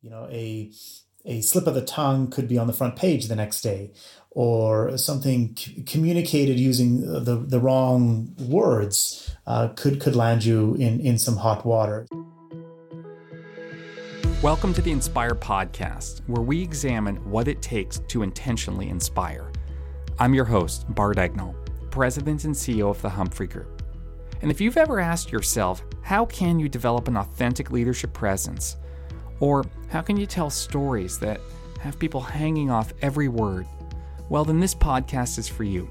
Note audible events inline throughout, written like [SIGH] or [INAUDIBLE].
You know, a a slip of the tongue could be on the front page the next day, or something c- communicated using the, the wrong words uh, could could land you in in some hot water. Welcome to the Inspire Podcast, where we examine what it takes to intentionally inspire. I'm your host, Bart Egnal, President and CEO of the Humphrey Group. And if you've ever asked yourself, how can you develop an authentic leadership presence? Or how can you tell stories that have people hanging off every word? Well, then this podcast is for you.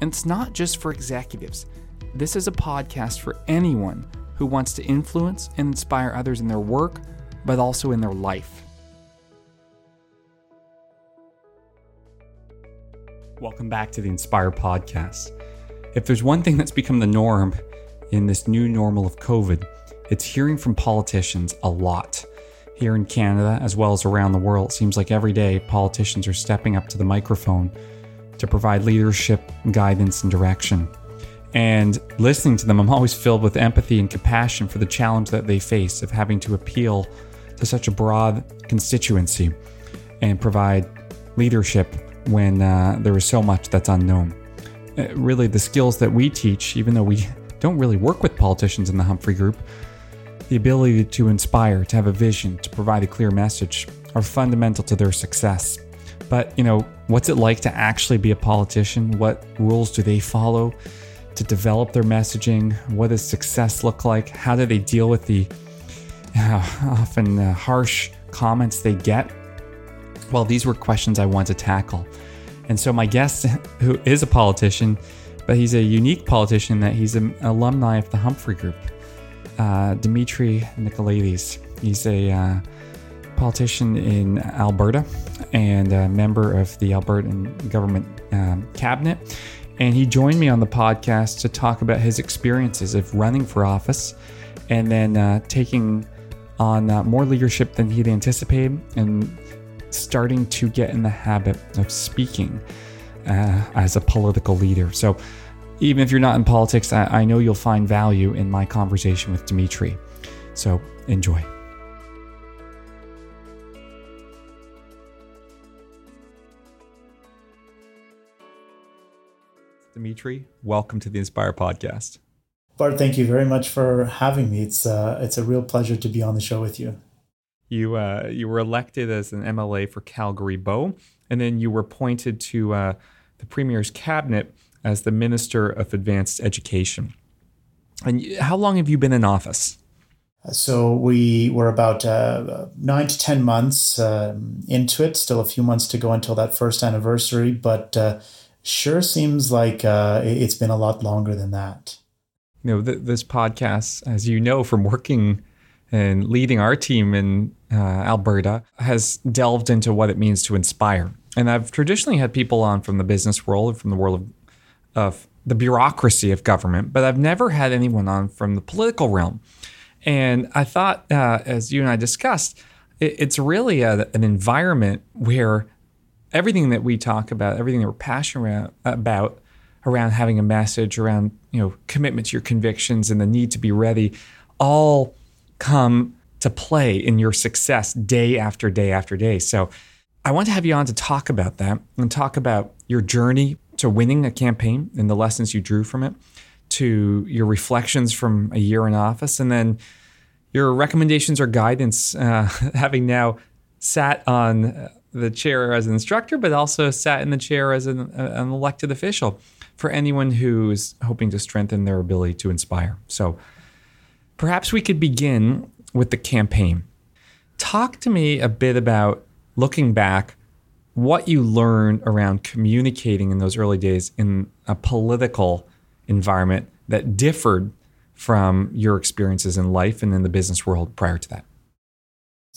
And it's not just for executives, this is a podcast for anyone who wants to influence and inspire others in their work but also in their life. Welcome back to the Inspire Podcast. If there's one thing that's become the norm in this new normal of COVID, it's hearing from politicians a lot. Here in Canada, as well as around the world, it seems like every day politicians are stepping up to the microphone to provide leadership, guidance, and direction. And listening to them, I'm always filled with empathy and compassion for the challenge that they face of having to appeal to such a broad constituency and provide leadership when uh, there is so much that's unknown. Uh, really, the skills that we teach, even though we [LAUGHS] don't really work with politicians in the Humphrey Group, the ability to inspire, to have a vision, to provide a clear message are fundamental to their success. But, you know, what's it like to actually be a politician? What rules do they follow to develop their messaging? What does success look like? How do they deal with the uh, often uh, harsh comments they get? Well, these were questions I wanted to tackle. And so, my guest, [LAUGHS] who is a politician, but he's a unique politician that he's an alumni of the Humphrey Group, uh, Dimitri Nicolaides. He's a uh, politician in Alberta and a member of the Albertan government um, cabinet. And he joined me on the podcast to talk about his experiences of running for office and then uh, taking on uh, more leadership than he'd anticipated and starting to get in the habit of speaking uh, as a political leader. So, even if you're not in politics, I, I know you'll find value in my conversation with Dimitri. So, enjoy. Dimitri, welcome to the Inspire podcast. Bart, thank you very much for having me. It's uh, it's a real pleasure to be on the show with you. You uh, you were elected as an MLA for Calgary Bow, and then you were appointed to uh, the Premier's cabinet as the Minister of Advanced Education. And how long have you been in office? So we were about uh, nine to ten months um, into it. Still a few months to go until that first anniversary, but uh, sure seems like uh, it's been a lot longer than that you know, th- this podcast, as you know from working and leading our team in uh, Alberta, has delved into what it means to inspire. And I've traditionally had people on from the business world, from the world of, of the bureaucracy of government, but I've never had anyone on from the political realm. And I thought, uh, as you and I discussed, it, it's really a, an environment where everything that we talk about, everything that we're passionate about, around having a message, around you know commitment to your convictions and the need to be ready, all come to play in your success day after day after day. So I want to have you on to talk about that and talk about your journey to winning a campaign and the lessons you drew from it, to your reflections from a year in office, and then your recommendations or guidance, uh, [LAUGHS] having now sat on the chair as an instructor, but also sat in the chair as an, an elected official for anyone who's hoping to strengthen their ability to inspire. So perhaps we could begin with the campaign. Talk to me a bit about looking back, what you learned around communicating in those early days in a political environment that differed from your experiences in life and in the business world prior to that.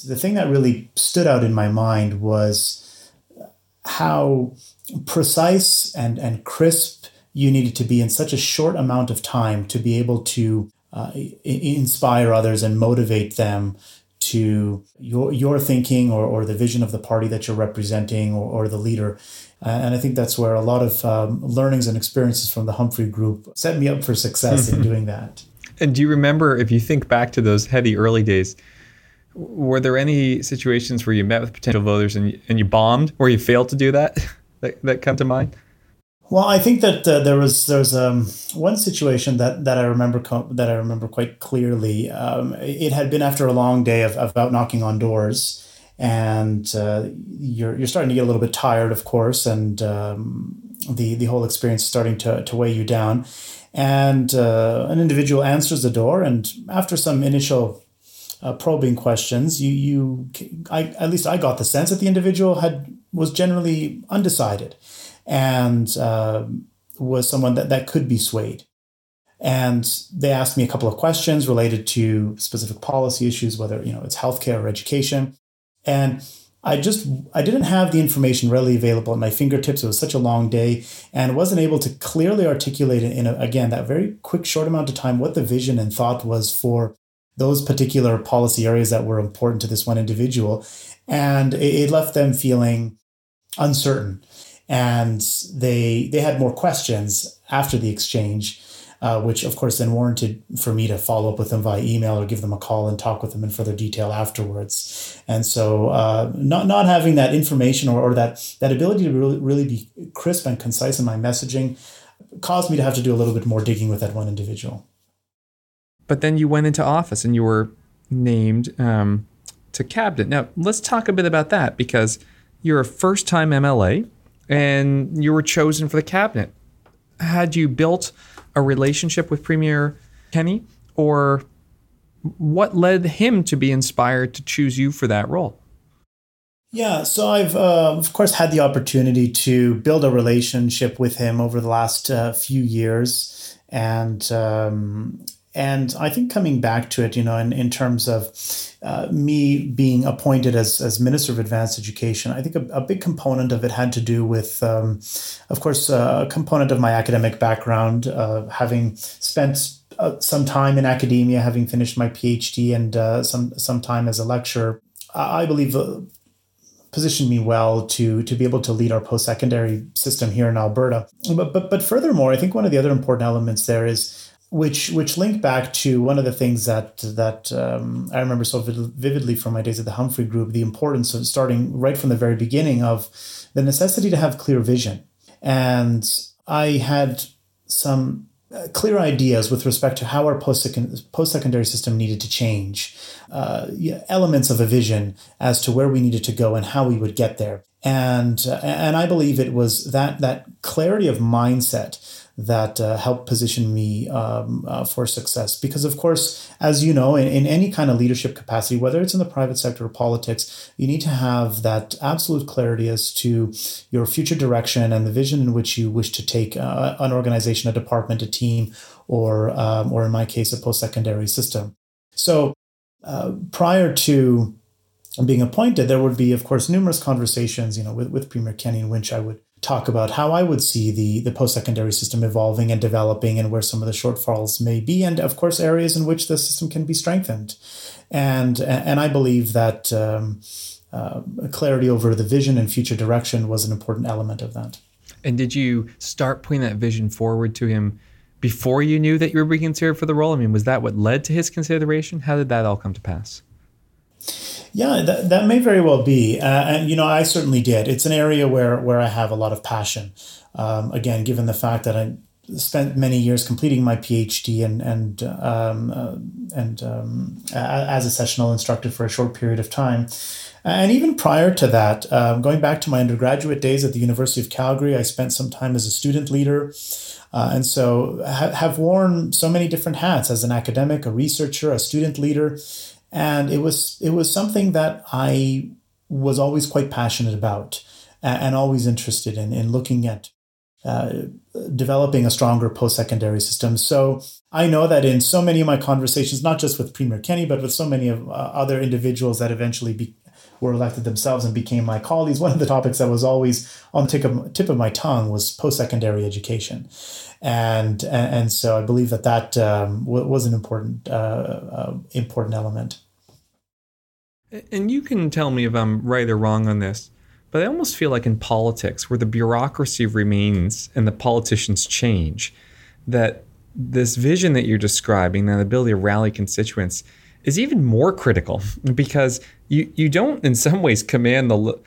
The thing that really stood out in my mind was how precise and, and crisp you needed to be in such a short amount of time to be able to uh, inspire others and motivate them to your your thinking or, or the vision of the party that you're representing or, or the leader. Uh, and I think that's where a lot of um, learnings and experiences from the Humphrey Group set me up for success in doing that. And do you remember, if you think back to those heady early days, Were there any situations where you met with potential voters and you, and you bombed or you failed to do that, [LAUGHS] that that come to mind? Well, I think that uh, there was there was um, one situation that, that I remember co- that I remember quite clearly. Um, it had been after a long day of, of out knocking on doors, and uh, you're you're starting to get a little bit tired, of course, and um, the the whole experience is starting to to weigh you down. And uh, an individual answers the door, and after some initial uh, probing questions, you you I at least I got the sense that the individual had was generally undecided and uh, was someone that, that could be swayed. And they asked me a couple of questions related to specific policy issues, whether you know it's healthcare or education. And I just I didn't have the information readily available at my fingertips. It was such a long day, and wasn't able to clearly articulate in a, again that very quick short amount of time what the vision and thought was for those particular policy areas that were important to this one individual, and it, it left them feeling uncertain and they they had more questions after the exchange, uh, which of course then warranted for me to follow up with them via email or give them a call and talk with them in further detail afterwards. And so, uh, not not having that information or, or that that ability to really really be crisp and concise in my messaging caused me to have to do a little bit more digging with that one individual. But then you went into office and you were named um, to cabinet. Now let's talk a bit about that because you're a first time MLA and you were chosen for the cabinet. Had you built a relationship with Premier Kenney, or what led him to be inspired to choose you for that role? Yeah, so I've uh, of course had the opportunity to build a relationship with him over the last uh, few years, and um, and I think coming back to it, you know, in, in terms of uh, me being appointed as, as Minister of Advanced Education, I think a, a big component of it had to do with, um, of course, uh, a component of my academic background, uh, having spent uh, some time in academia, having finished my PhD and uh, some, some time as a lecturer. I believe uh, positioned me well to to be able to lead our post secondary system here in Alberta. But, but but furthermore, I think one of the other important elements there is which which link back to one of the things that that um, I remember so vividly from my days at the Humphrey Group, the importance of starting right from the very beginning of the necessity to have clear vision, and I had some uh, clear ideas with respect to how our post secondary system needed to change, uh, elements of a vision as to where we needed to go and how we would get there, and uh, and I believe it was that that clarity of mindset that uh, help position me um, uh, for success. Because, of course, as you know, in, in any kind of leadership capacity, whether it's in the private sector or politics, you need to have that absolute clarity as to your future direction and the vision in which you wish to take uh, an organization, a department, a team, or, um, or in my case, a post secondary system. So, uh, prior to being appointed, there would be, of course, numerous conversations, you know, with, with Premier Kenney in which I would talk about how I would see the, the post secondary system evolving and developing and where some of the shortfalls may be, and of course, areas in which the system can be strengthened. And, and I believe that um, uh, clarity over the vision and future direction was an important element of that. And did you start putting that vision forward to him before you knew that you were being considered for the role? I mean, was that what led to his consideration? How did that all come to pass? Yeah, that, that may very well be. Uh, and, you know, I certainly did. It's an area where, where I have a lot of passion. Um, again, given the fact that I spent many years completing my PhD and, and, um, uh, and um, as a sessional instructor for a short period of time. And even prior to that, um, going back to my undergraduate days at the University of Calgary, I spent some time as a student leader. Uh, and so ha- have worn so many different hats as an academic, a researcher, a student leader and it was it was something that I was always quite passionate about and, and always interested in in looking at uh, developing a stronger post-secondary system. So I know that in so many of my conversations, not just with Premier Kenney, but with so many of uh, other individuals that eventually be, were elected themselves and became my colleagues, one of the topics that was always on the tip of, tip of my tongue was post-secondary education. And, and, so I believe that that um, was an important, uh, uh, important element. And you can tell me if I'm right or wrong on this, but I almost feel like in politics, where the bureaucracy remains and the politicians change, that this vision that you're describing, that ability to rally constituents, is even more critical [LAUGHS] because you you don't in some ways command the [LAUGHS]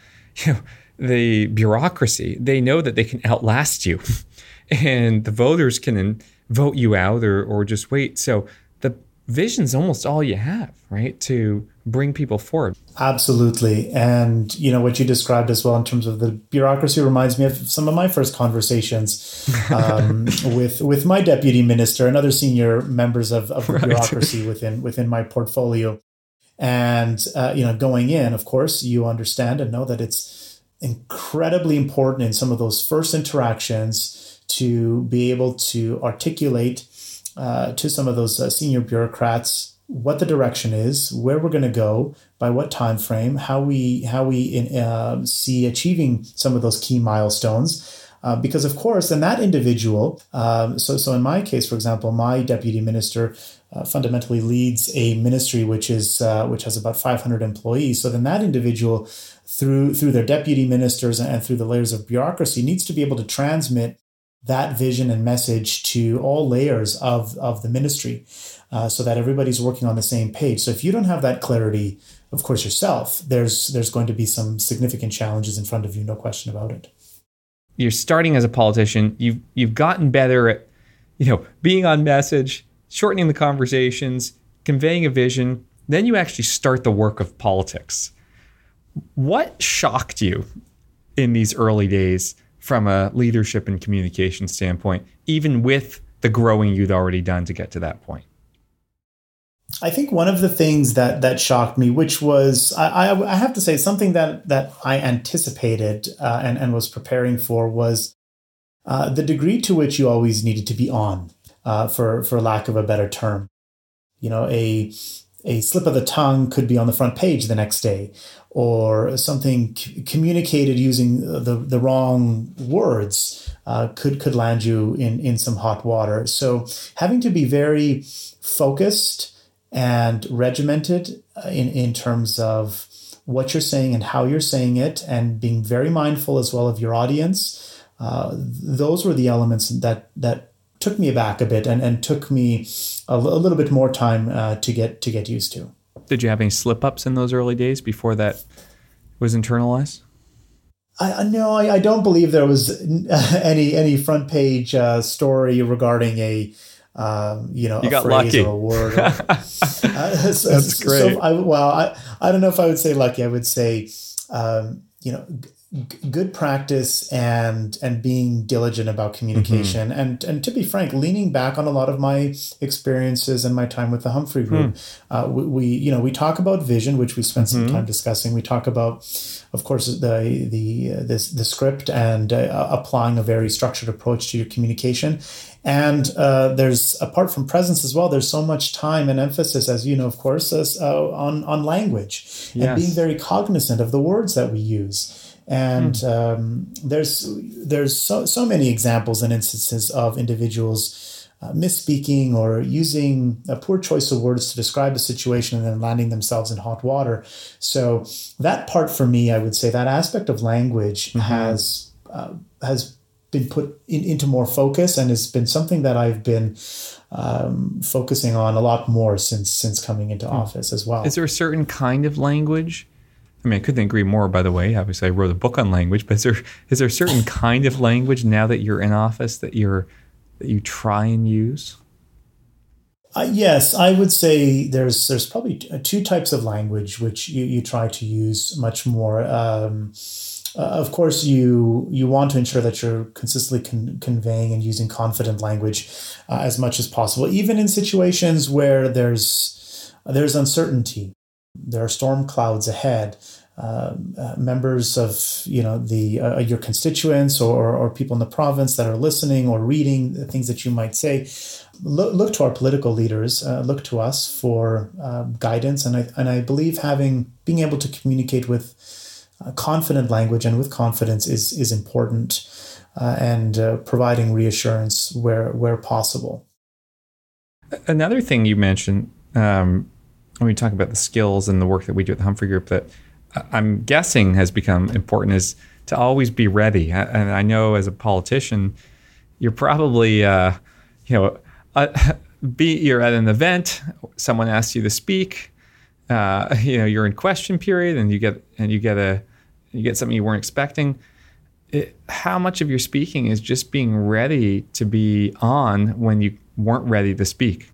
you know the bureaucracy. They know that they can outlast you, [LAUGHS] and the voters can vote you out or or just wait. So vision's almost all you have, right? To bring people forward. Absolutely. And you know what you described as well in terms of the bureaucracy reminds me of some of my first conversations [LAUGHS] um, with with my deputy minister and other senior members of, of the right. bureaucracy within within my portfolio. And uh, you know, going in, of course, you understand and know that it's incredibly important in some of those first interactions to be able to articulate uh, to some of those uh, senior bureaucrats what the direction is, where we're going to go, by what time frame, how we how we in, uh, see achieving some of those key milestones. Uh, because of course, then that individual. Um, so so in my case, for example, my deputy minister uh, fundamentally leads a ministry which is uh, which has about 500 employees. So then that individual, through through their deputy ministers and through the layers of bureaucracy, needs to be able to transmit that vision and message to all layers of, of the ministry uh, so that everybody's working on the same page. So if you don't have that clarity, of course, yourself, there's there's going to be some significant challenges in front of you, no question about it. You're starting as a politician. You've you've gotten better at, you know, being on message, shortening the conversations, conveying a vision. Then you actually start the work of politics. What shocked you in these early days from a leadership and communication standpoint, even with the growing you'd already done to get to that point? I think one of the things that that shocked me, which was I, I, I have to say something that that I anticipated uh, and and was preparing for was uh, the degree to which you always needed to be on, uh, for for lack of a better term. You know, a a slip of the tongue could be on the front page the next day, or something c- communicated using the the wrong words uh, could could land you in in some hot water. So having to be very focused and regimented uh, in, in terms of what you're saying and how you're saying it, and being very mindful as well of your audience. Uh, those were the elements that that took me aback a bit and, and took me a, l- a little bit more time uh, to get to get used to. Did you have any slip ups in those early days before that was internalized? I, no, I, I don't believe there was [LAUGHS] any any front page uh, story regarding a um, you know, you a phrase lucky. or a word. Or, [LAUGHS] uh, so, That's great. So I, well, I, I don't know if I would say lucky. I would say, um, you know, good practice and and being diligent about communication mm-hmm. and and to be frank leaning back on a lot of my experiences and my time with the humphrey group mm. uh, we, we, you know we talk about vision which we spent mm-hmm. some time discussing we talk about of course the the uh, this the script and uh, applying a very structured approach to your communication and uh, there's apart from presence as well there's so much time and emphasis as you know of course as, uh, on on language yes. and being very cognizant of the words that we use and mm. um, there's there's so, so many examples and instances of individuals uh, misspeaking or using a poor choice of words to describe a situation and then landing themselves in hot water. So that part for me, I would say that aspect of language mm-hmm. has uh, has been put in, into more focus and has been something that I've been um, focusing on a lot more since since coming into mm. office as well. Is there a certain kind of language I mean, I couldn't agree more. By the way, obviously, I wrote a book on language, but is there is there a certain kind of language now that you're in office that you're that you try and use? Uh, yes, I would say there's there's probably two types of language which you, you try to use much more. Um, uh, of course, you you want to ensure that you're consistently con- conveying and using confident language uh, as much as possible, even in situations where there's there's uncertainty there are storm clouds ahead. Uh, uh, members of you know the uh, your constituents or, or people in the province that are listening or reading the things that you might say look, look to our political leaders uh, look to us for um, guidance and I, and I believe having being able to communicate with uh, confident language and with confidence is is important uh, and providing reassurance where where possible another thing you mentioned um, when we talk about the skills and the work that we do at the Humphrey Group, that I'm guessing has become important is to always be ready. And I know as a politician, you're probably, uh, you know, uh, [LAUGHS] be you're at an event, someone asks you to speak, uh, [LAUGHS] you know, you're in question period, and you get and you get a you get something you weren't expecting. It, how much of your speaking is just being ready to be on when you weren't ready to speak?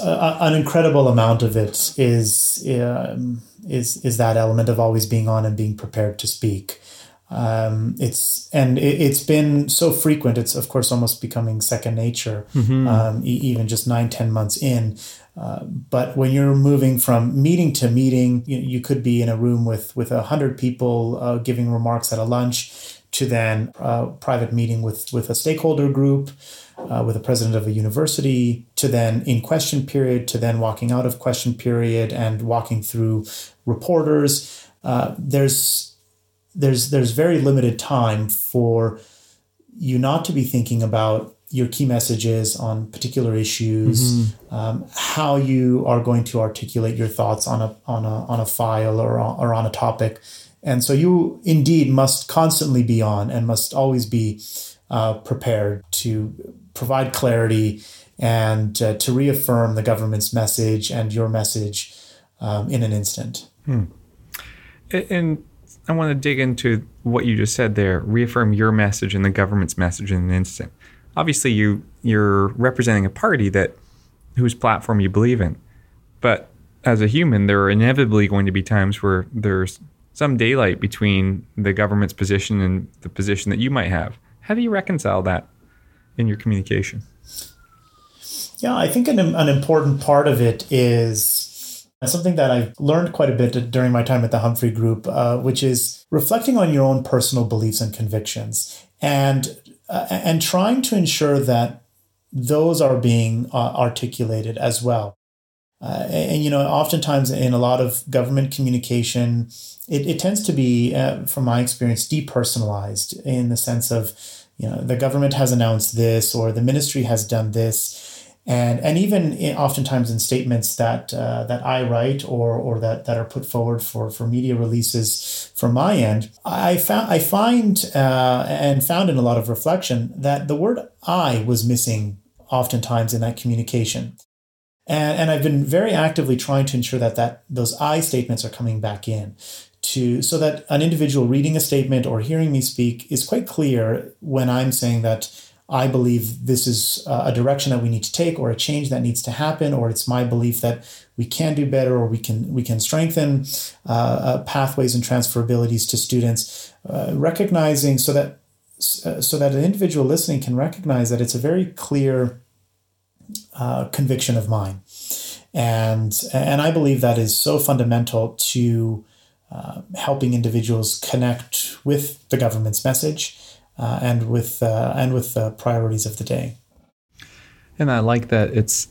Uh, an incredible amount of it is um, is is that element of always being on and being prepared to speak. Um, it's and it, has been so frequent. It's of course almost becoming second nature. Mm-hmm. Um, e- even just nine ten months in. Uh, but when you're moving from meeting to meeting, you, you could be in a room with with a hundred people uh, giving remarks at a lunch, to then a uh, private meeting with with a stakeholder group, uh, with a president of a university, to then in question period, to then walking out of question period and walking through reporters. Uh, there's there's there's very limited time for you not to be thinking about your key messages on particular issues, mm-hmm. um, how you are going to articulate your thoughts on a on a on a file or on, or on a topic, and so you indeed must constantly be on and must always be uh, prepared to provide clarity and uh, to reaffirm the government's message and your message um, in an instant. Hmm. And I want to dig into what you just said there. Reaffirm your message and the government's message in an instant. Obviously, you you're representing a party that whose platform you believe in, but as a human, there are inevitably going to be times where there's some daylight between the government's position and the position that you might have. How do you reconcile that in your communication? Yeah, I think an, an important part of it is something that I've learned quite a bit during my time at the Humphrey Group, uh, which is reflecting on your own personal beliefs and convictions, and uh, and trying to ensure that those are being uh, articulated as well. Uh, and, and, you know, oftentimes in a lot of government communication, it, it tends to be, uh, from my experience, depersonalized in the sense of, you know, the government has announced this or the ministry has done this and and even in, oftentimes in statements that uh, that I write or or that that are put forward for for media releases from my end, I found I find uh, and found in a lot of reflection that the word I was missing oftentimes in that communication. And, and I've been very actively trying to ensure that, that those I statements are coming back in to so that an individual reading a statement or hearing me speak is quite clear when I'm saying that I believe this is a direction that we need to take or a change that needs to happen, or it's my belief that we can do better or we can we can strengthen uh, uh, pathways and transferabilities to students, uh, recognizing so that uh, so that an individual listening can recognize that it's a very clear uh, conviction of mine, and and I believe that is so fundamental to uh, helping individuals connect with the government's message uh, and with uh, and with the priorities of the day. And I like that it's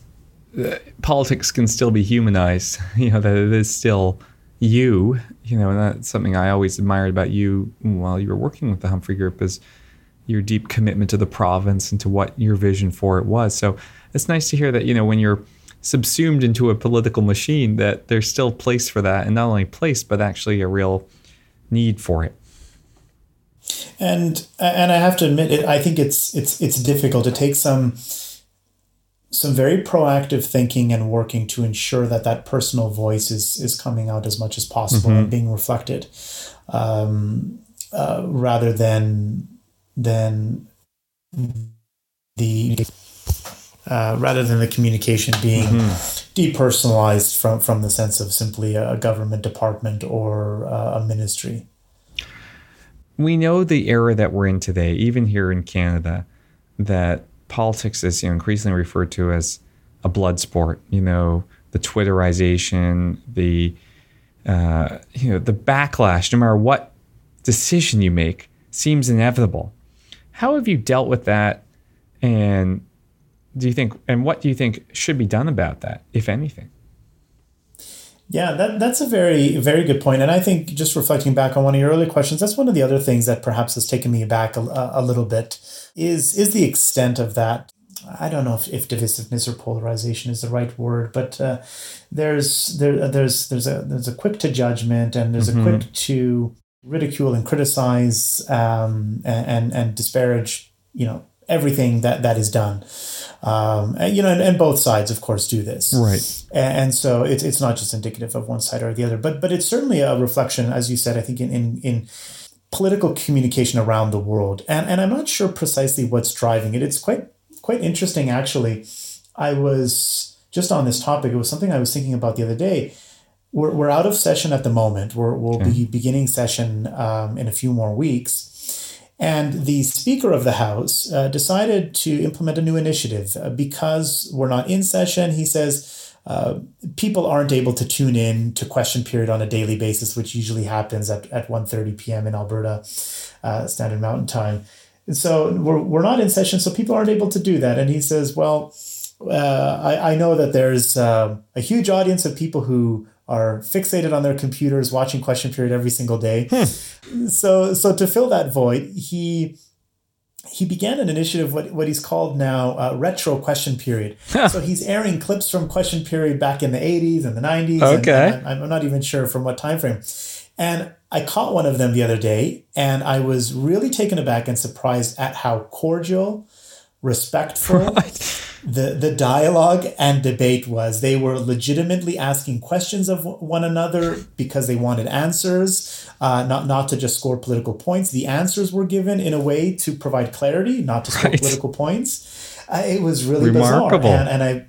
uh, politics can still be humanized. [LAUGHS] You know that it is still you. You know, and that's something I always admired about you while you were working with the Humphrey Group is your deep commitment to the province and to what your vision for it was. So it's nice to hear that you know when you're subsumed into a political machine that there's still place for that and not only place but actually a real need for it and and I have to admit it. I think it's it's it's difficult to take some some very proactive thinking and working to ensure that that personal voice is is coming out as much as possible mm-hmm. and being reflected, um, uh, rather than than the uh, rather than the communication being mm-hmm. depersonalized from from the sense of simply a government department or uh, a ministry we know the era that we're in today, even here in Canada, that politics is you know, increasingly referred to as a blood sport. You know, the Twitterization, the uh, you know, the backlash, no matter what decision you make, seems inevitable. How have you dealt with that? And do you think, and what do you think should be done about that, if anything? Yeah, that, that's a very, very good point. And I think just reflecting back on one of your earlier questions, that's one of the other things that perhaps has taken me back a, a little bit is, is the extent of that. I don't know if, if divisiveness or polarization is the right word, but uh, there's there there's there's a there's a quick to judgment and there's mm-hmm. a quick to ridicule and criticize um, and, and and disparage you know everything that that is done. Um, and, you know, and, and, both sides, of course, do this. Right. And, and, so it's it's not just indicative of one side or the other, but but it's certainly a reflection, as you said, I think in in, in political communication around the world. And and I'm not sure precisely what's driving it. It's quite quite interesting, actually. I was just on this topic. It was something I was thinking about the other day. We're, we're out of session at the moment. We're, we'll okay. be beginning session um, in a few more weeks. And the Speaker of the House uh, decided to implement a new initiative uh, because we're not in session. He says uh, people aren't able to tune in to question period on a daily basis, which usually happens at, at 1.30 p.m. in Alberta uh, Standard Mountain Time. And so we're, we're not in session, so people aren't able to do that. And he says, well, uh, I, I know that there's uh, a huge audience of people who are fixated on their computers watching question period every single day. Hmm. so so to fill that void he he began an initiative what, what he's called now uh, retro question period. So he's airing clips from question period back in the 80s and the 90s okay. and, and I'm, I'm not even sure from what time frame. And i caught one of them the other day and i was really taken aback and surprised at how cordial respectful [LAUGHS] right the the dialogue and debate was they were legitimately asking questions of one another because they wanted answers uh, not not to just score political points the answers were given in a way to provide clarity not to score right. political points uh, it was really Remarkable. bizarre and, and i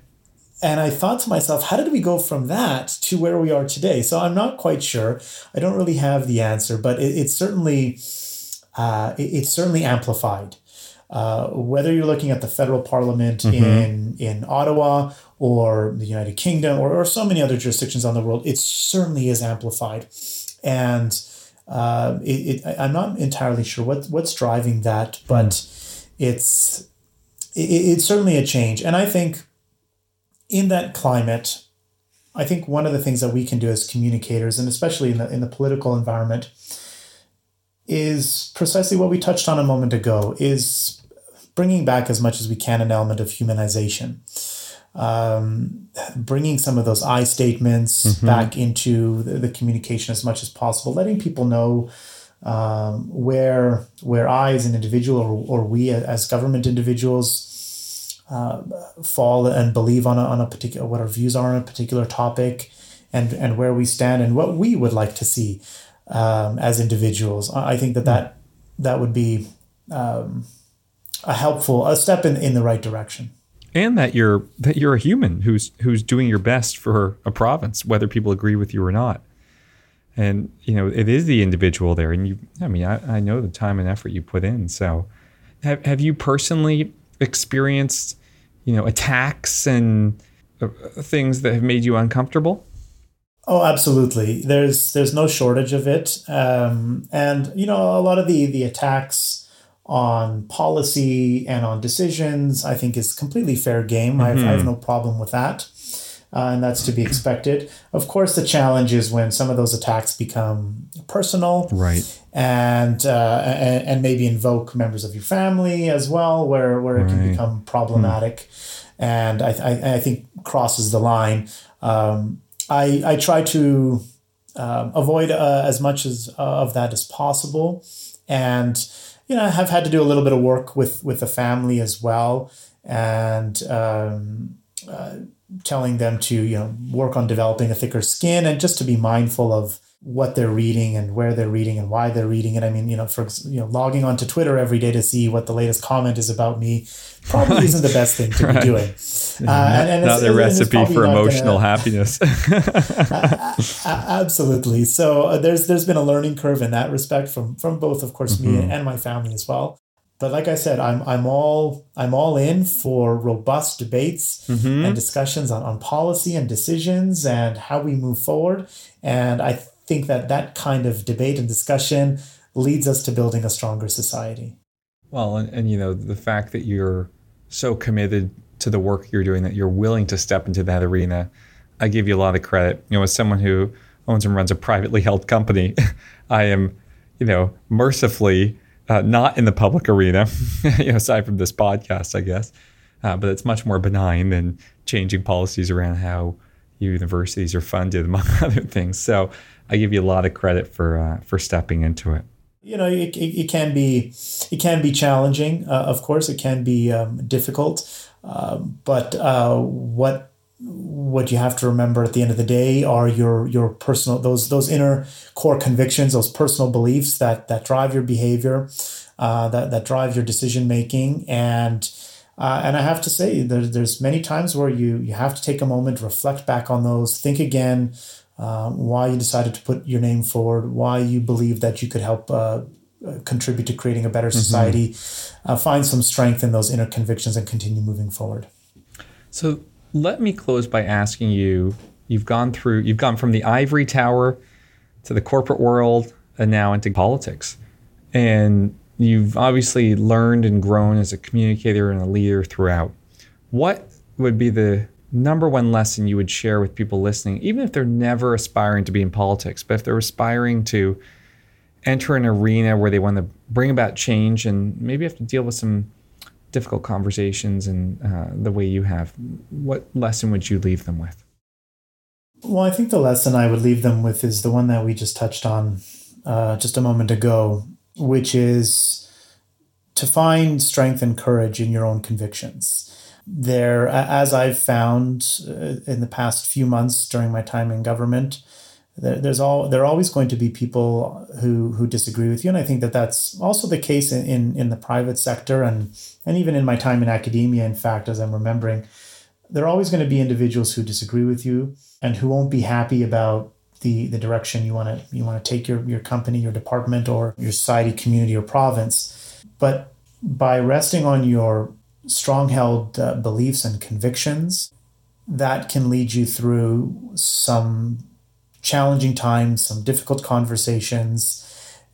and I thought to myself, how did we go from that to where we are today? So I'm not quite sure. I don't really have the answer, but it, it's certainly uh, it, it's certainly amplified. Uh, whether you're looking at the federal parliament mm-hmm. in in Ottawa or the United Kingdom or, or so many other jurisdictions on the world, it certainly is amplified, and uh, it, it, I'm not entirely sure what what's driving that, but mm. it's it, it's certainly a change, and I think in that climate, I think one of the things that we can do as communicators, and especially in the in the political environment, is precisely what we touched on a moment ago is bringing back as much as we can an element of humanization um, bringing some of those i statements mm-hmm. back into the, the, communication as much as possible letting people know um, where where i as an individual or, or we as government individuals uh, fall and believe on a, on a particular what our views are on a particular topic and and where we stand and what we would like to see um, as individuals. I think that that, that would be um, a helpful a step in, in the right direction. And that you're that you're a human who's who's doing your best for a province, whether people agree with you or not. And you know, it is the individual there. And you I mean, I, I know the time and effort you put in. So have have you personally experienced, you know, attacks and uh, things that have made you uncomfortable? Oh, absolutely. There's there's no shortage of it, um, and you know a lot of the the attacks on policy and on decisions, I think, is completely fair game. Mm-hmm. I, have, I, have, mm-hmm. no problem with that, uh, and that's to be expected. Of course, the challenge is when some of those attacks become personal, right, and uh, and, and, maybe invoke members of your family as well, where where it right. can become problematic, hmm. and I, I, I think crosses the line. Um, I, I try to um, avoid uh, as much as uh, of that as possible, and you know I have had to do a little bit of work with with the family as well, and um, uh, telling them to you know work on developing a thicker skin and just to be mindful of what they're reading and where they're reading and why they're reading it. I mean, you know, for you know, logging onto Twitter every day to see what the latest comment is about me probably isn't the best thing to [LAUGHS] right. be doing. Uh, and, and not the recipe for emotional gonna, happiness. [LAUGHS] absolutely. So uh, there's there's been a learning curve in that respect from from both, of course, mm-hmm. me and my family as well. But like I said, I'm I'm all I'm all in for robust debates mm-hmm. and discussions on, on policy and decisions and how we move forward. And I think that that kind of debate and discussion leads us to building a stronger society. Well, and, and you know the fact that you're so committed to the work you're doing that you're willing to step into that arena. I give you a lot of credit. You know, as someone who owns and runs a privately held company, [LAUGHS] I am, you know, mercifully uh, not in the public arena, [LAUGHS] you know, aside from this podcast, I guess. Uh, but it's much more benign than changing policies around how universities are funded, [LAUGHS] among other things. So I give you a lot of credit for uh, for stepping into it You know, it, it, it can be it can be challenging. Uh, of course, it can be um, difficult. Uh, but what what you have to remember at the end of the day are your your personal those those inner core convictions, those personal beliefs that that drive your behavior, uh, that that drive your decision making, and uh, and I have to say there, there's many times where you you have to take a moment, reflect back on those, think again. Uh, why you decided to put your name forward, why you believe that you could help uh, contribute to creating a better mm-hmm. society, mm-hmm. find some strength in those inner convictions and continue moving forward. So let me close by asking you you've gone through you've gone from the ivory tower to the corporate world and now into politics and you've obviously learned and grown as a communicator and a leader throughout what would be the number one lesson you would share with people listening even if they're never aspiring to be in politics but if they're aspiring to enter an arena where they want to bring about change and maybe have to deal with some difficult conversations and uh, the way you have, what lesson would you leave them with? Well, I think the lesson I would leave them with is the one that we just touched on uh, just a moment ago, which is to find strength and courage in your own convictions. There, as I've found uh, in the past few months during my time in government, there, there's all there are always going to be people who who disagree with you, and I think that that's also the case in in, in the private sector and and even in my time in academia. In fact, as I'm remembering, there are always going to be individuals who disagree with you and who won't be happy about the the direction you want to you want to take your your company, your department, or your society, community, or province. But by resting on your strong held uh, beliefs and convictions, that can lead you through some challenging times, some difficult conversations,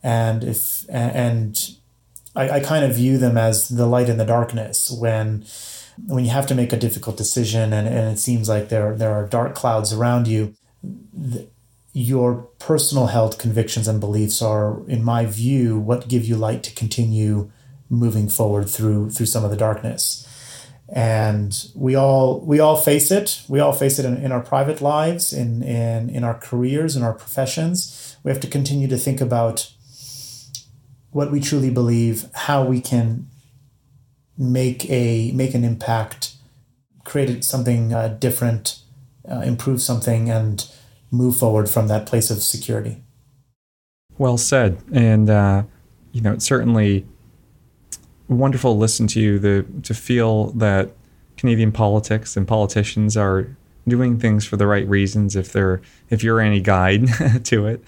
and if and I, I kind of view them as the light in the darkness when when you have to make a difficult decision and, and it seems like there there are dark clouds around you. Your personal held convictions and beliefs are, in my view, what give you light to continue moving forward through through some of the darkness. And we all we all face it. We all face it in, in our private lives in, in in our careers in our professions. We have to continue to think about what we truly believe how we can make a make an impact create something uh, different uh, improve something and move forward from that place of security well said and uh, you know it's certainly wonderful to listen to you the, to feel that Canadian politics and politicians are doing things for the right reasons if they're if you're any guide [LAUGHS] to it.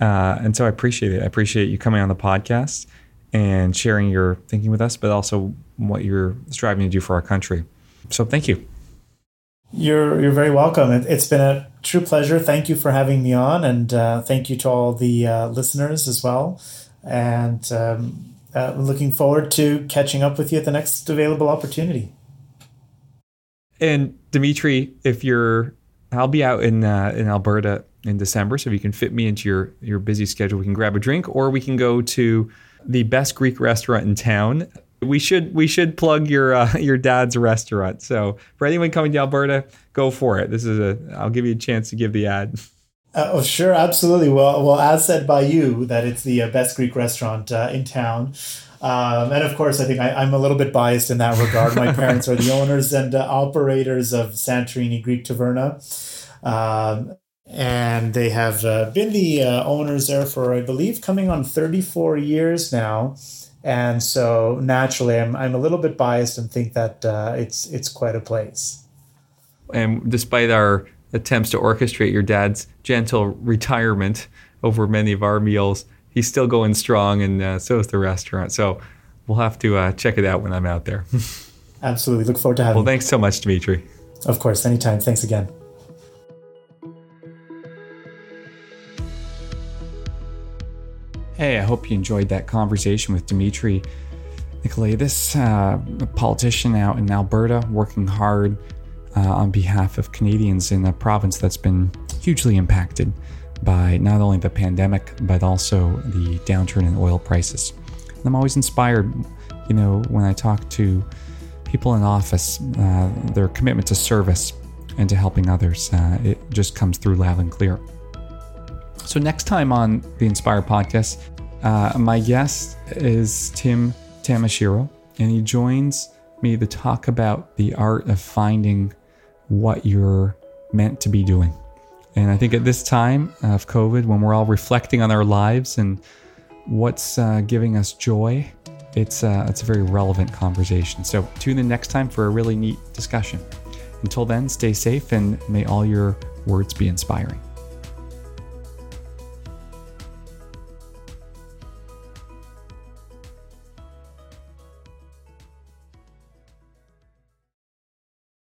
Uh, and so I appreciate it. I appreciate you coming on the podcast and sharing your thinking with us, but also what you're striving to do for our country. So thank you. You're you're very welcome. It, has been a true pleasure. Thank you for having me on, and uh, thank you to all the uh, listeners as well. And um, uh, looking forward to catching up with you at the next available opportunity. And Dimitri, if you're, I'll be out in uh, in Alberta in December, so if you can fit me into your your busy schedule, we can grab a drink, or we can go to the best Greek restaurant in town. We should we should plug your uh, [LAUGHS] your dad's restaurant. So for anyone coming to Alberta, go for it. This is a I'll give you a chance to give the ad. [LAUGHS] Uh, oh, sure, absolutely. Well, well, as said by you, that it's the uh, best Greek restaurant uh, in town. Um, and of course, I think I, am a little bit biased in that regard. My [LAUGHS] parents are the owners and uh, operators of Santorini Greek Taverna. Um, and they have uh, been the uh, owners there for, I believe, coming on 34 years now. And so naturally, I'm, I'm a little bit biased and think that it's it's quite a place. And despite our attempts to orchestrate your dad's gentle retirement over many of our meals, he's still going strong, and uh, so is the restaurant. So we'll have to uh, check it out when I'm out there. [LAUGHS] Absolutely. Look forward to having Well, thanks so much, Dimitri. Of course. Anytime. Thanks again. Hey, I hope you enjoyed that conversation with Dimitri Nicolaides, uh, a politician out in Alberta, working hard uh, on behalf of Canadians in a province that's been hugely impacted by not only the pandemic, but also the downturn in oil prices. And I'm always inspired, you know, when I talk to people in office, uh, their commitment to service and to helping others, uh, it just comes through loud and clear. So, next time on the Inspire podcast, Uh, my guest is Tim Tamashiro, and he joins me to talk about the art of finding what you're meant to be doing. And I think at this time of COVID, when we're all reflecting on our lives and what's uh, giving us joy, it's, uh, it's a very relevant conversation. So tune in next time for a really neat discussion. Until then, stay safe and may all your words be inspiring.